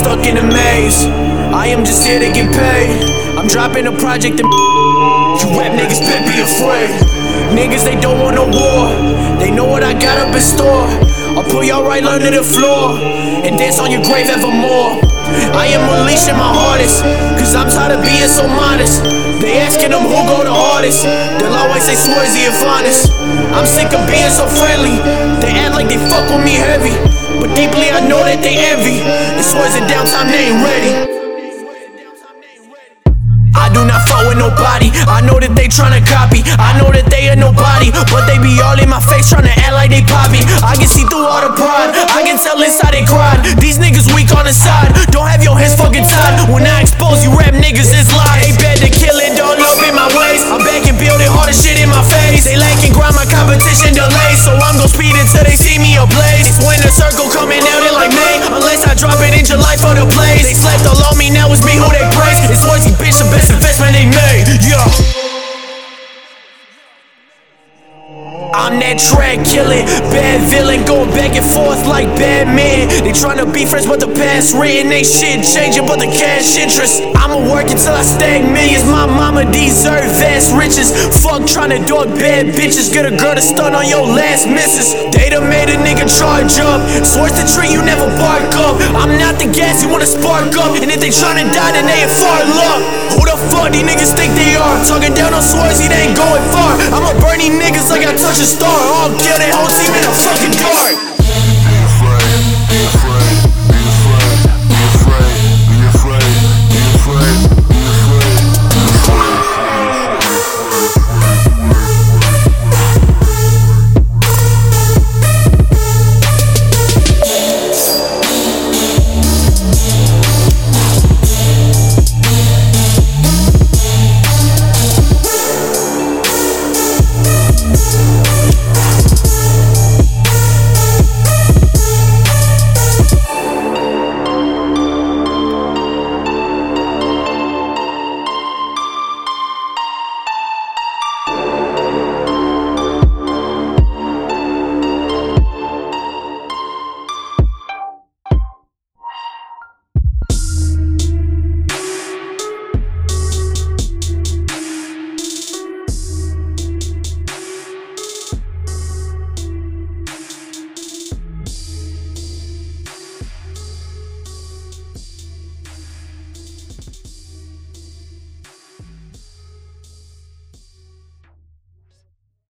stuck in a maze. I am just here to get paid. I'm dropping a project and you rap niggas better be afraid. Niggas, they don't want no war. They know what I got up in store. I'll pull y'all right under the floor and dance on your grave evermore. I am unleashing my hardest, cause I'm tired of being so modest. They asking them who go the hardest. They'll always say Swerzie and Honest. I'm sick of being so friendly. They fuck with me heavy. But deeply I know that they envy. It's Swerzie downtime, they ain't ready. I do not fuck with nobody. I know that they tryna copy. I know that they are nobody, but they be all in my face tryna act like they poppy. I can see through all the pride. I can tell inside they cried. These niggas weak on the side. Don't have your hands fucking tied. When I expose you rap niggas, it's lies. I'm that track killing, bad villain, going back and forth like Batman. They tryna be friends, but the past written ain't shit changing, but the cash interest. I'ma work until I stack millions. My mama deserve vast riches. Fuck tryna dog bad bitches, get a girl to stun on your last missus. They done made a nigga charge up. Swears the tree you never bark up. I'm not the gas you wanna spark up, and if they tryna die, then they in far luck. Who the fuck these niggas think they are? Talking down on Swerzie, they these niggas like I touch a star. I'll kill that whole team in a fucking dark.